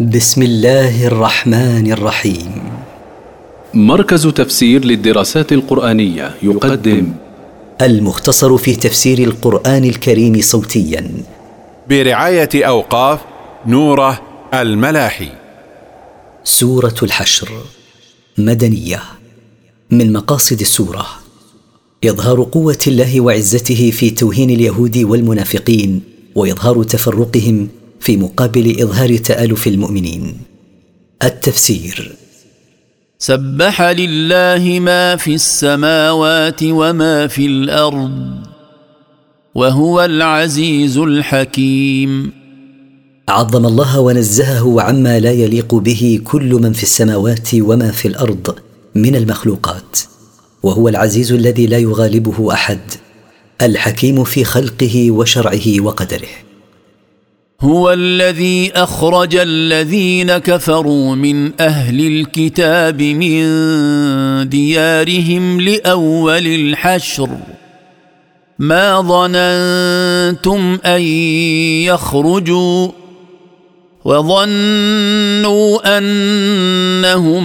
بسم الله الرحمن الرحيم. مركز تفسير للدراسات القرآنية يقدم. المختصر في تفسير القرآن الكريم صوتيا. برعاية أوقاف نوره الملاحي. سورة الحشر. مدنية. من مقاصد السورة. إظهار قوة الله وعزته في توهين اليهود والمنافقين وإظهار تفرقهم في مقابل إظهار تآلف المؤمنين. التفسير. سبح لله ما في السماوات وما في الأرض وهو العزيز الحكيم. عظم الله ونزهه عما لا يليق به كل من في السماوات وما في الأرض من المخلوقات وهو العزيز الذي لا يغالبه أحد الحكيم في خلقه وشرعه وقدره. هو الذي أخرج الذين كفروا من أهل الكتاب من ديارهم لأول الحشر. ما ظننتم أن يخرجوا وظنوا أنهم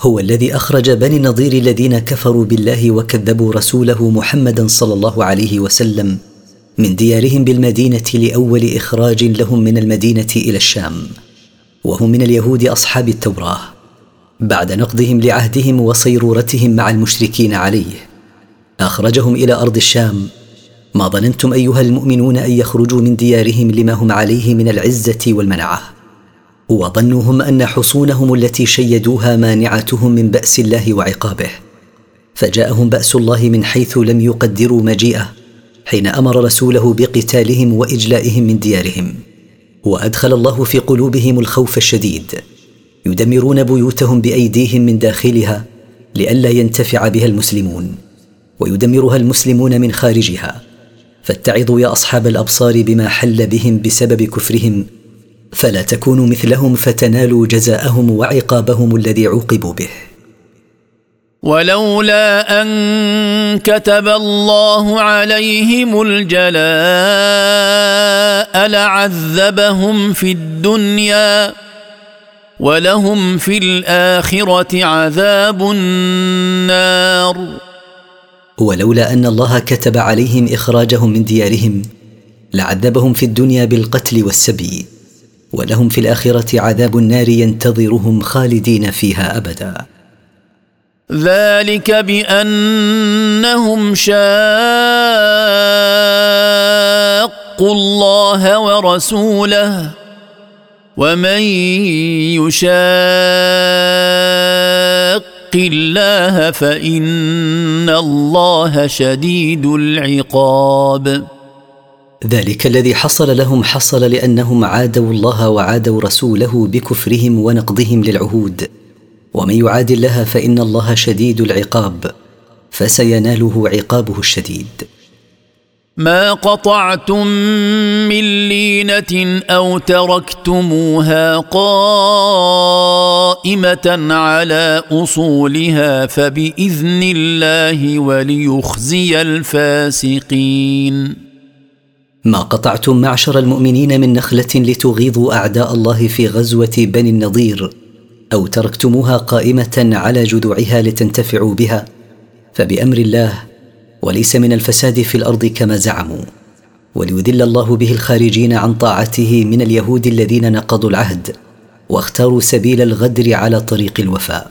هو الذي أخرج بني النضير الذين كفروا بالله وكذبوا رسوله محمدا صلى الله عليه وسلم من ديارهم بالمدينة لأول إخراج لهم من المدينة إلى الشام وهم من اليهود أصحاب التوراة بعد نقضهم لعهدهم وصيرورتهم مع المشركين عليه. أخرجهم إلى أرض الشام. ما ظننتم أيها المؤمنون أن يخرجوا من ديارهم لما هم عليه من العزة والمنعة. وظنوهم أن حصونهم التي شيدوها مانعتهم من بأس الله وعقابه. فجاءهم بأس الله من حيث لم يقدروا مجيئه حين أمر رسوله بقتالهم وإجلائهم من ديارهم. وأدخل الله في قلوبهم الخوف الشديد. يدمرون بيوتهم بأيديهم من داخلها لئلا ينتفع بها المسلمون. ويدمرها المسلمون من خارجها. فاتعظوا يا أصحاب الأبصار بما حل بهم بسبب كفرهم فلا تكونوا مثلهم فتنالوا جزاءهم وعقابهم الذي عوقبوا به. ولولا أن كتب الله عليهم الجلاء لعذبهم في الدنيا ولهم في الآخرة عذاب النار. ولولا أن الله كتب عليهم إخراجهم من ديارهم لعذبهم في الدنيا بالقتل والسبي. ولهم في الآخرة عذاب النار ينتظرهم خالدين فيها أبدا. ذلك بأنهم شاقوا الله ورسوله ومن يشاق الله فإن الله شديد العقاب. ذلك الذي حصل لهم حصل لأنهم عادوا الله وعادوا رسوله بكفرهم ونقضهم للعهود. ومن يعاد الله فإن الله شديد العقاب فسيناله عقابه الشديد. ما قطعتم من لينة أو تركتموها قائمة على أصولها فبإذن الله وليخزي الفاسقين. ما قطعتم معشر المؤمنين من نخلة لتغيظوا أعداء الله في غزوة بني النضير أو تركتموها قائمة على جذوعها لتنتفعوا بها فبأمر الله وليس من الفساد في الأرض كما زعموا. وليذل الله به الخارجين عن طاعته من اليهود الذين نقضوا العهد واختاروا سبيل الغدر على طريق الوفاء.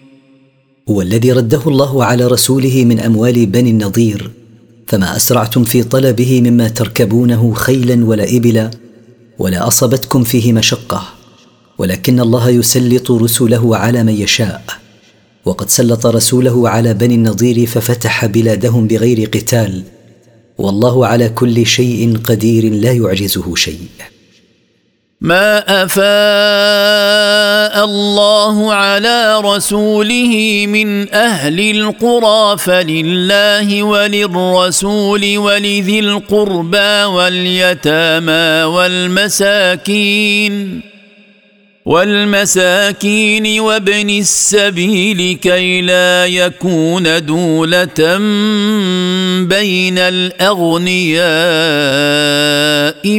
هو الذي رده الله على رسوله من أموال بني النضير فما أسرعتم في طلبه مما تركبونه خيلا ولا ابلا ولا اصبتكم فيه مشقة ولكن الله يسلط رسله على من يشاء. وقد سلط رسوله على بني النضير ففتح بلادهم بغير قتال والله على كل شيء قدير لا يعجزه شيء. ما افاء الله على رسوله من أهل القرى فلله وللرسول ولذي القربى واليتامى والمساكين والمساكين وابن السبيل كي لا يكون دوله بين الاغنياء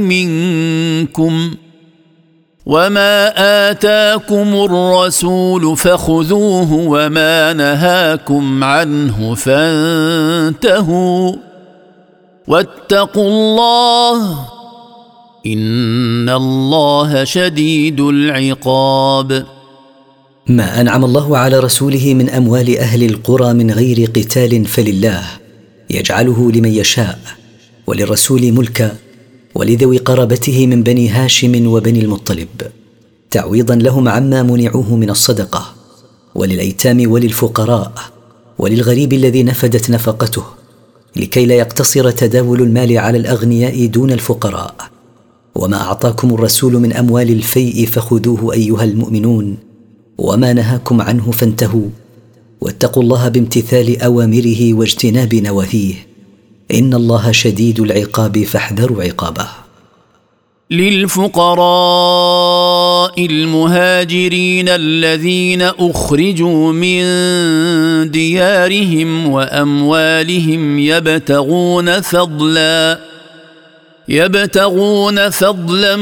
منكم وما اتاكم الرسول فخذوه وما نهاكم عنه فانتهوا واتقوا الله ان الله شديد العقاب ما أنعم الله على رسوله من أموال أهل القرى من غير قتال فلله يجعله لمن يشاء وللرسول ملكا. ولذوي قرابته من بني هاشم وبني المطلب تعويضا لهم عما منعوه من الصدقة وللأيتام وللفقراء وللغريب الذي نفدت نفقته لكي لا يقتصر تداول المال على الأغنياء دون الفقراء. وما أعطاكم الرسول من أموال الفيء فخذوه أيها المؤمنون وما نهاكم عنه فانتهوا واتقوا الله بامتثال أوامره واجتناب نواهيه. إن الله شديد العقاب فاحذروا عقابه. للفقراء المهاجرين الذين أخرجوا من ديارهم وأموالهم يبتغون فضلا يبتغون فضلا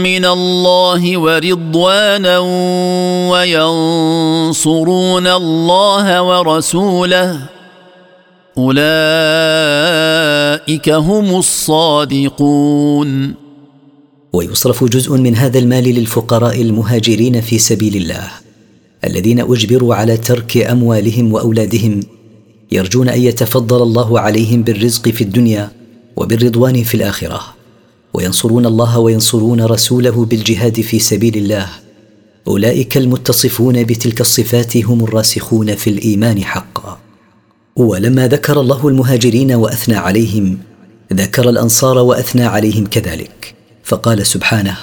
من الله ورضوانا وينصرون الله ورسوله. أولئك هم الصادقون. ويصرف جزء من هذا المال للفقراء المهاجرين في سبيل الله الذين أجبروا على ترك أموالهم وأولادهم يرجون أن يتفضل الله عليهم بالرزق في الدنيا وبالرضوان في الآخرة وينصرون الله وينصرون رسوله بالجهاد في سبيل الله. أولئك المتصفون بتلك الصفات هم الراسخون في الإيمان حقا. ولما ذكر الله المهاجرين وأثنى عليهم ذكر الأنصار وأثنى عليهم كذلك فقال سبحانه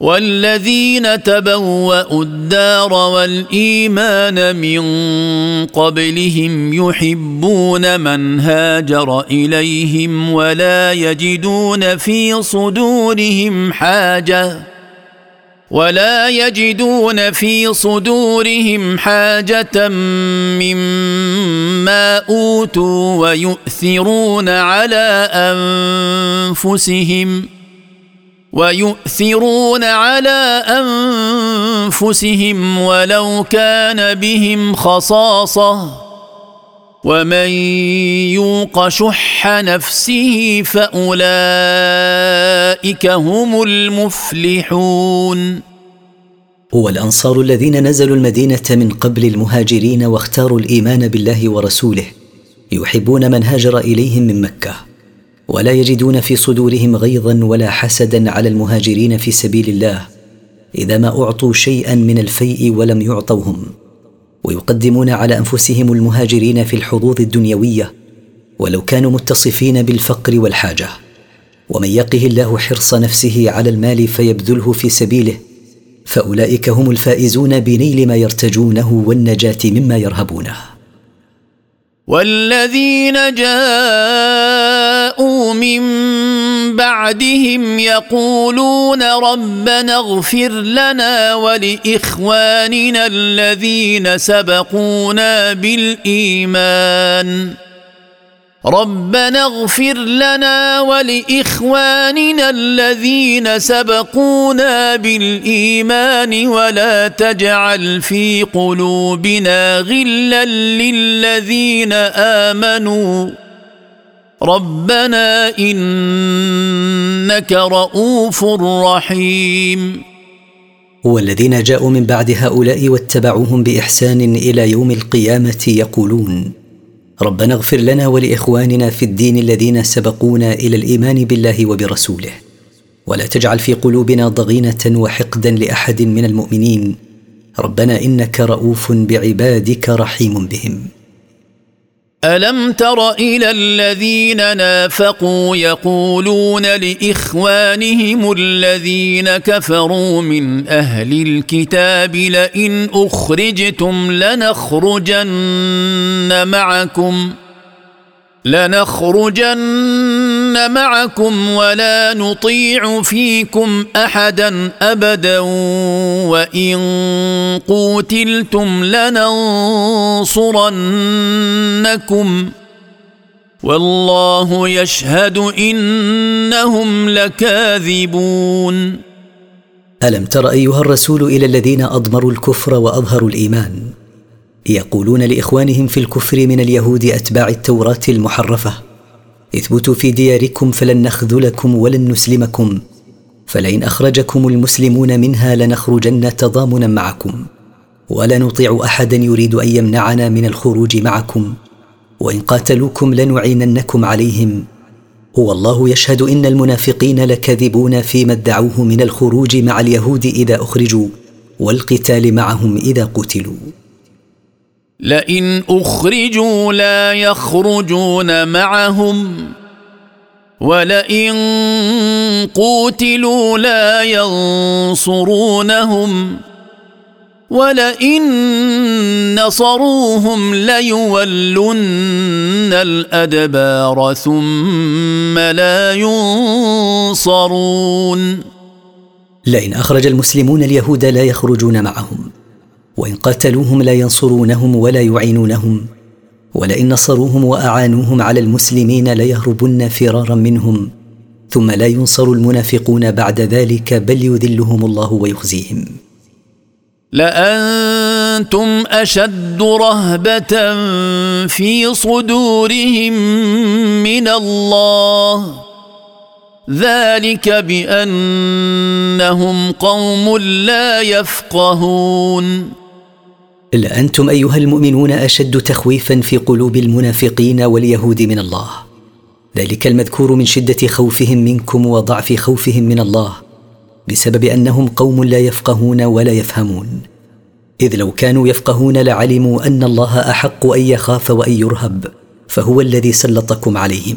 والذين تبوأوا الدار والإيمان من قبلهم يحبون من هاجر إليهم ولا يجدون في صدورهم حاجة. ولا يجدون في صدورهم حاجة مما أوتوا ويؤثرون على أنفسهم ويؤثرون على أنفسهم ولو كان بهم خصاصة ومن يوق شح نفسه فأولئك هم المفلحون هو الأنصار الذين نزلوا المدينة من قبل المهاجرين واختاروا الإيمان بالله ورسوله يحبون من هاجر إليهم من مكة ولا يجدون في صدورهم غيظا ولا حسدا على المهاجرين في سبيل الله إذا ما أعطوا شيئا من الفيء ولم يعطوهم ويقدمون على أنفسهم المهاجرين في الحظوظ الدنيوية ولو كانوا متصفين بالفقر والحاجة ومن يقه الله حرص نفسه على المال فيبذله في سبيله فأولئك هم الفائزون بنيل ما يرتجونه والنجاة مما يرهبونه. والذين جاءوا من بعدهم يقولون ربنا اغفر لنا ولإخواننا الذين سبقونا بالإيمان. ربنا اغفر لنا ولإخواننا الذين سبقونا بالإيمان ولا تجعل في قلوبنا غلا للذين آمنوا. ربنا إنك رؤوف رحيم. والذين جاءوا من بعد هؤلاء واتبعوهم بإحسان إلى يوم القيامة يقولون ربنا اغفر لنا ولإخواننا في الدين الذين سبقونا إلى الإيمان بالله وبرسوله. ولا تجعل في قلوبنا ضغينة وحقدا لأحد من المؤمنين. ربنا إنك رؤوف بعبادك رحيم بهم. ألم تر إلى الذين نافقوا يقولون لإخوانهم الذين كفروا من أهل الكتاب لئن أخرجتم لنخرجن معكم لنخرجن معكم ولا نطيع فيكم أحدا أبدا وإن قوتلتم لننصرنكم. والله يشهد انهم لكاذبون. الم تر ايها الرسول إلى الذين اضمروا الكفر واظهروا الايمان؟ يقولون لإخوانهم في الكفر من اليهود أتباع التوراة المحرفة اثبتوا في دياركم فلن نخذلكم ولن نسلمكم فلئن أخرجكم المسلمون منها لنخرجن تضامنا معكم ولا نطيع أحدا يريد أن يمنعنا من الخروج معكم وإن قاتلوكم لنعيننكم عليهم. والله يشهد إن المنافقين لكاذبون فيما ادعوه من الخروج مع اليهود إذا أخرجوا والقتال معهم إذا قتلوا. لئن أخرجوا لا يخرجون معهم ولئن قوتلوا لا ينصرونهم ولئن نصروهم ليولن الأدبار ثم لا ينصرون. لئن أخرج المسلمون اليهود لا يخرجون معهم. وإن قاتلوهم لا ينصرونهم ولا يعينونهم ولئن نصروهم وأعانوهم على المسلمين ليهربن فرارا منهم ثم لا ينصر المنافقون بعد ذلك بل يذلهم الله ويخزيهم. لأنتم أشد رهبة في صدورهم من الله. ذلك بأنهم قوم لا يفقهون. لانتم أيها المؤمنون أشد تخويفا في قلوب المنافقين واليهود من الله. ذلك المذكور من شدة خوفهم منكم وضعف خوفهم من الله بسبب أنهم قوم لا يفقهون ولا يفهمون. إذ لو كانوا يفقهون لعلموا أن الله أحق أن يخاف وأن يرهب فهو الذي سلطكم عليهم.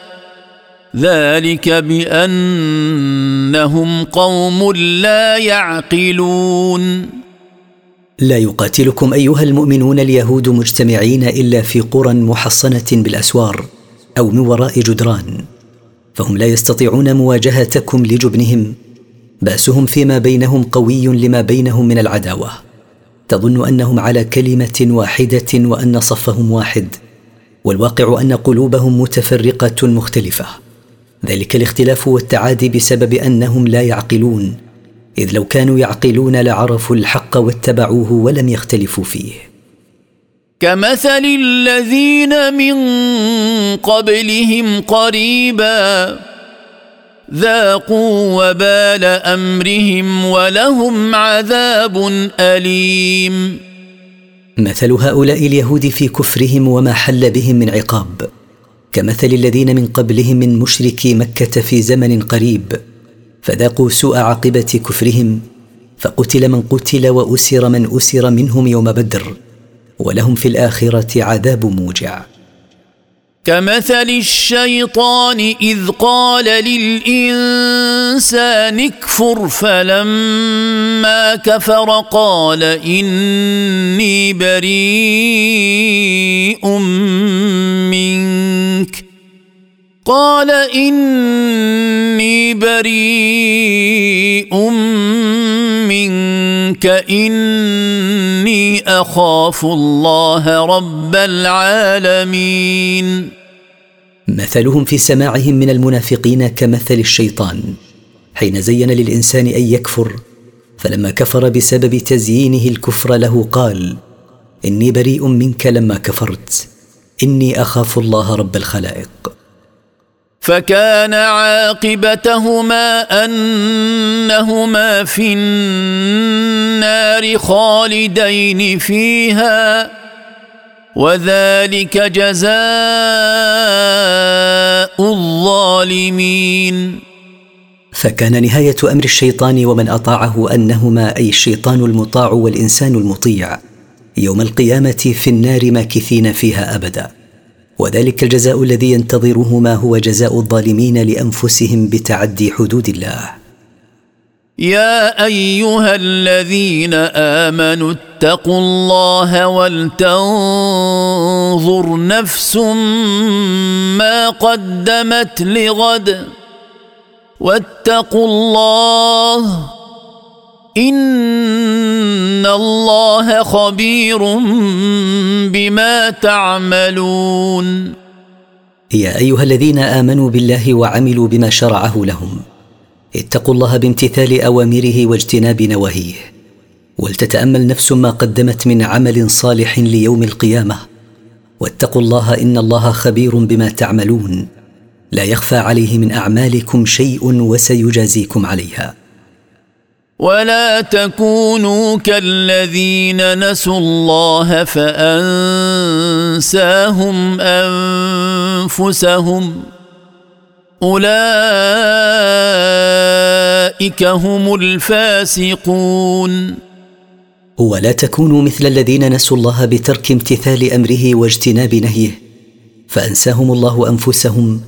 ذلك بأنهم قوم لا يعقلون. لا يقاتلكم أيها المؤمنون اليهود مجتمعين إلا في قرى محصنة بالأسوار أو من وراء جدران فهم لا يستطيعون مواجهتكم لجبنهم. بأسهم فيما بينهم قوي لما بينهم من العداوة. تظن أنهم على كلمة واحدة وأن صفهم واحد والواقع أن قلوبهم متفرقة مختلفة. ذلك الاختلاف والتعادي بسبب أنهم لا يعقلون إذ لو كانوا يعقلون لعرفوا الحق واتبعوه ولم يختلفوا فيه. كمثل الذين من قبلهم قريبا ذاقوا وبال أمرهم ولهم عذاب أليم. مثل هؤلاء اليهود في كفرهم وما حل بهم من عقاب. كمثل الذين من قبلهم من مشركي مكة في زمن قريب فذاقوا سوء عاقبة كفرهم فقتل من قتل وأسر من أسر منهم يوم بدر ولهم في الآخرة عذاب موجع. كمثل الشيطان إذ قال للإنسان اكفر فلما كفر قال إني بريء منك. قال إني بريء منك. إني أخاف الله رب العالمين. مثلهم في سماعهم من المنافقين كمثل الشيطان حين زين للإنسان أن يكفر فلما كفر بسبب تزيينه الكفر له قال إني بريء منك لما كفرت إني أخاف الله رب الخلائق. فكان عاقبتهما أنهما في النار خالدين فيها وذلك جزاء الظالمين. فكان نهاية أمر الشيطان ومن أطاعه أنهما أي الشيطان المطاع والإنسان المطيع يوم القيامة في النار ماكثين فيها أبدا. وذلك الجزاء الذي ينتظرهما هو جزاء الظالمين لأنفسهم بتعدي حدود الله. يا أيها الذين آمنوا اتقوا الله ولتنظر نفس ما قدمت لغد. واتقوا الله ان الله خبير بما تعملون. يا ايها الذين امنوا بالله وعملوا بما شرعه لهم اتقوا الله بامتثال اوامره واجتناب نواهيه. ولتتامل نفس ما قدمت من عمل صالح ليوم القيامه. واتقوا الله ان الله خبير بما تعملون. لا يخفى عليه من اعمالكم شيء وسيجازيكم عليها. ولا تكونوا كالذين نسوا الله فأنساهم أنفسهم أولئك هم الفاسقون. ولا تكونوا مثل الذين نسوا الله بترك امتثال أمره واجتناب نهيه فأنساهم الله أنفسهم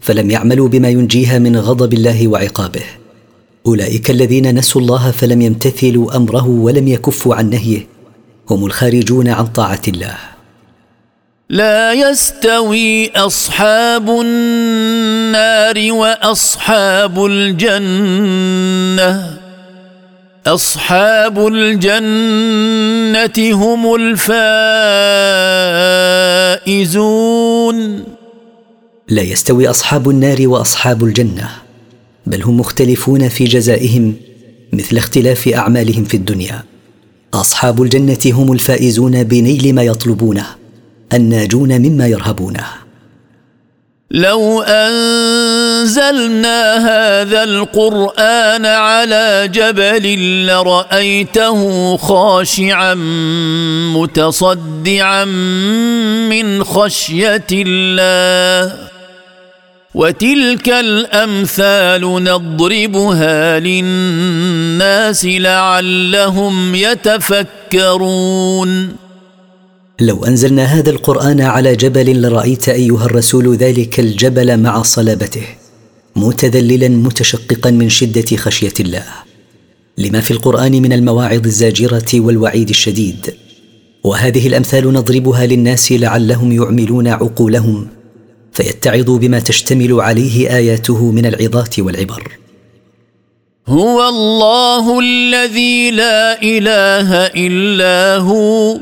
فلم يعملوا بما ينجيها من غضب الله وعقابه. أولئك الذين نسوا الله فلم يمتثلوا أمره ولم يكفوا عن نهيه. هم الخارجون عن طاعة الله. لا يستوي أصحاب النار وأصحاب الجنة. أصحاب الجنة هم الفائزون. لا يستوي أصحاب النار وأصحاب الجنة. بل هم مختلفون في جزائهم مثل اختلاف أعمالهم في الدنيا. أصحاب الجنة هم الفائزون بنيل ما يطلبونه الناجون مما يرهبونه. لو أنزلنا هذا القرآن على جبل لرأيته خاشعا متصدعا من خشية الله. وتلك الأمثال نضربها للناس لعلهم يتفكرون. لو أنزلنا هذا القرآن على جبل لرأيت أيها الرسول ذلك الجبل مع صلابته متذللا متشققا من شدة خشية الله. لما في القرآن من المواعظ الزاجرة والوعيد الشديد. وهذه الأمثال نضربها للناس لعلهم يعملون عقولهم. فيتعظوا بما تشتمل عليه آياته من العظات والعبر. هو الله الذي لا إله إلا هو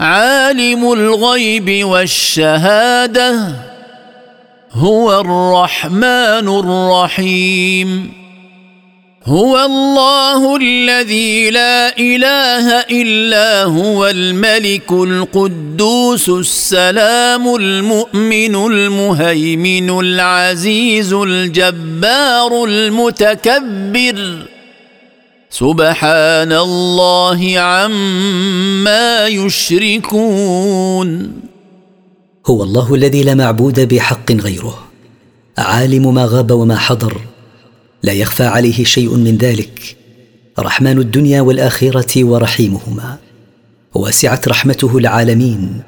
عالم الغيب والشهادة هو الرحمن الرحيم. هو الله الذي لا إله إلا هو الملك القدوس السلام المؤمن المهيمن العزيز الجبار المتكبر. سبحان الله عما يشركون. هو الله الذي لا معبود بحق غيره عالم ما غاب وما حضر لا يخفى عليه شيء من ذلك. رحمن الدنيا والآخرة ورحيمهما. واسعت رحمته العالمين.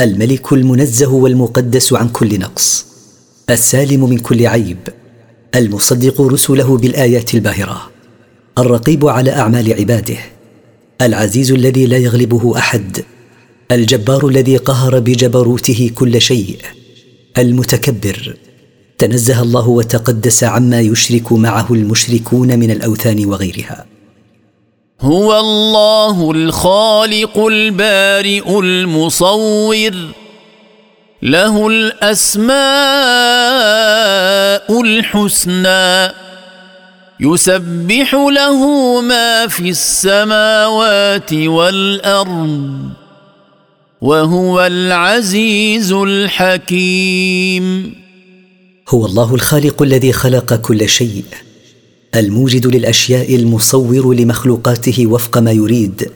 الملك المنزه والمقدس عن كل نقص. السالم من كل عيب. المصدق رسله بالآيات الباهرة. الرقيب على أعمال عباده. العزيز الذي لا يغلبه أحد. الجبار الذي قهر بجبروته كل شيء. المتكبر. تنزه الله وتقدس عما يشرك معه المشركون من الأوثان وغيرها. هو الله الخالق البارئ المصور له الأسماء الحسنى يسبح له ما في السماوات والأرض وهو العزيز الحكيم. هو الله الخالق الذي خلق كل شيء الموجد للأشياء المصور لمخلوقاته وفق ما يريد.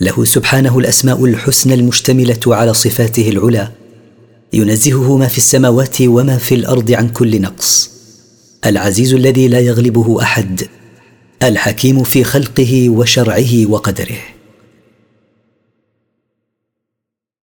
له سبحانه الأسماء الحسنى المشتملة على صفاته العلى ينزهه ما في السماوات وما في الأرض عن كل نقص. العزيز الذي لا يغلبه أحد الحكيم في خلقه وشرعه وقدره.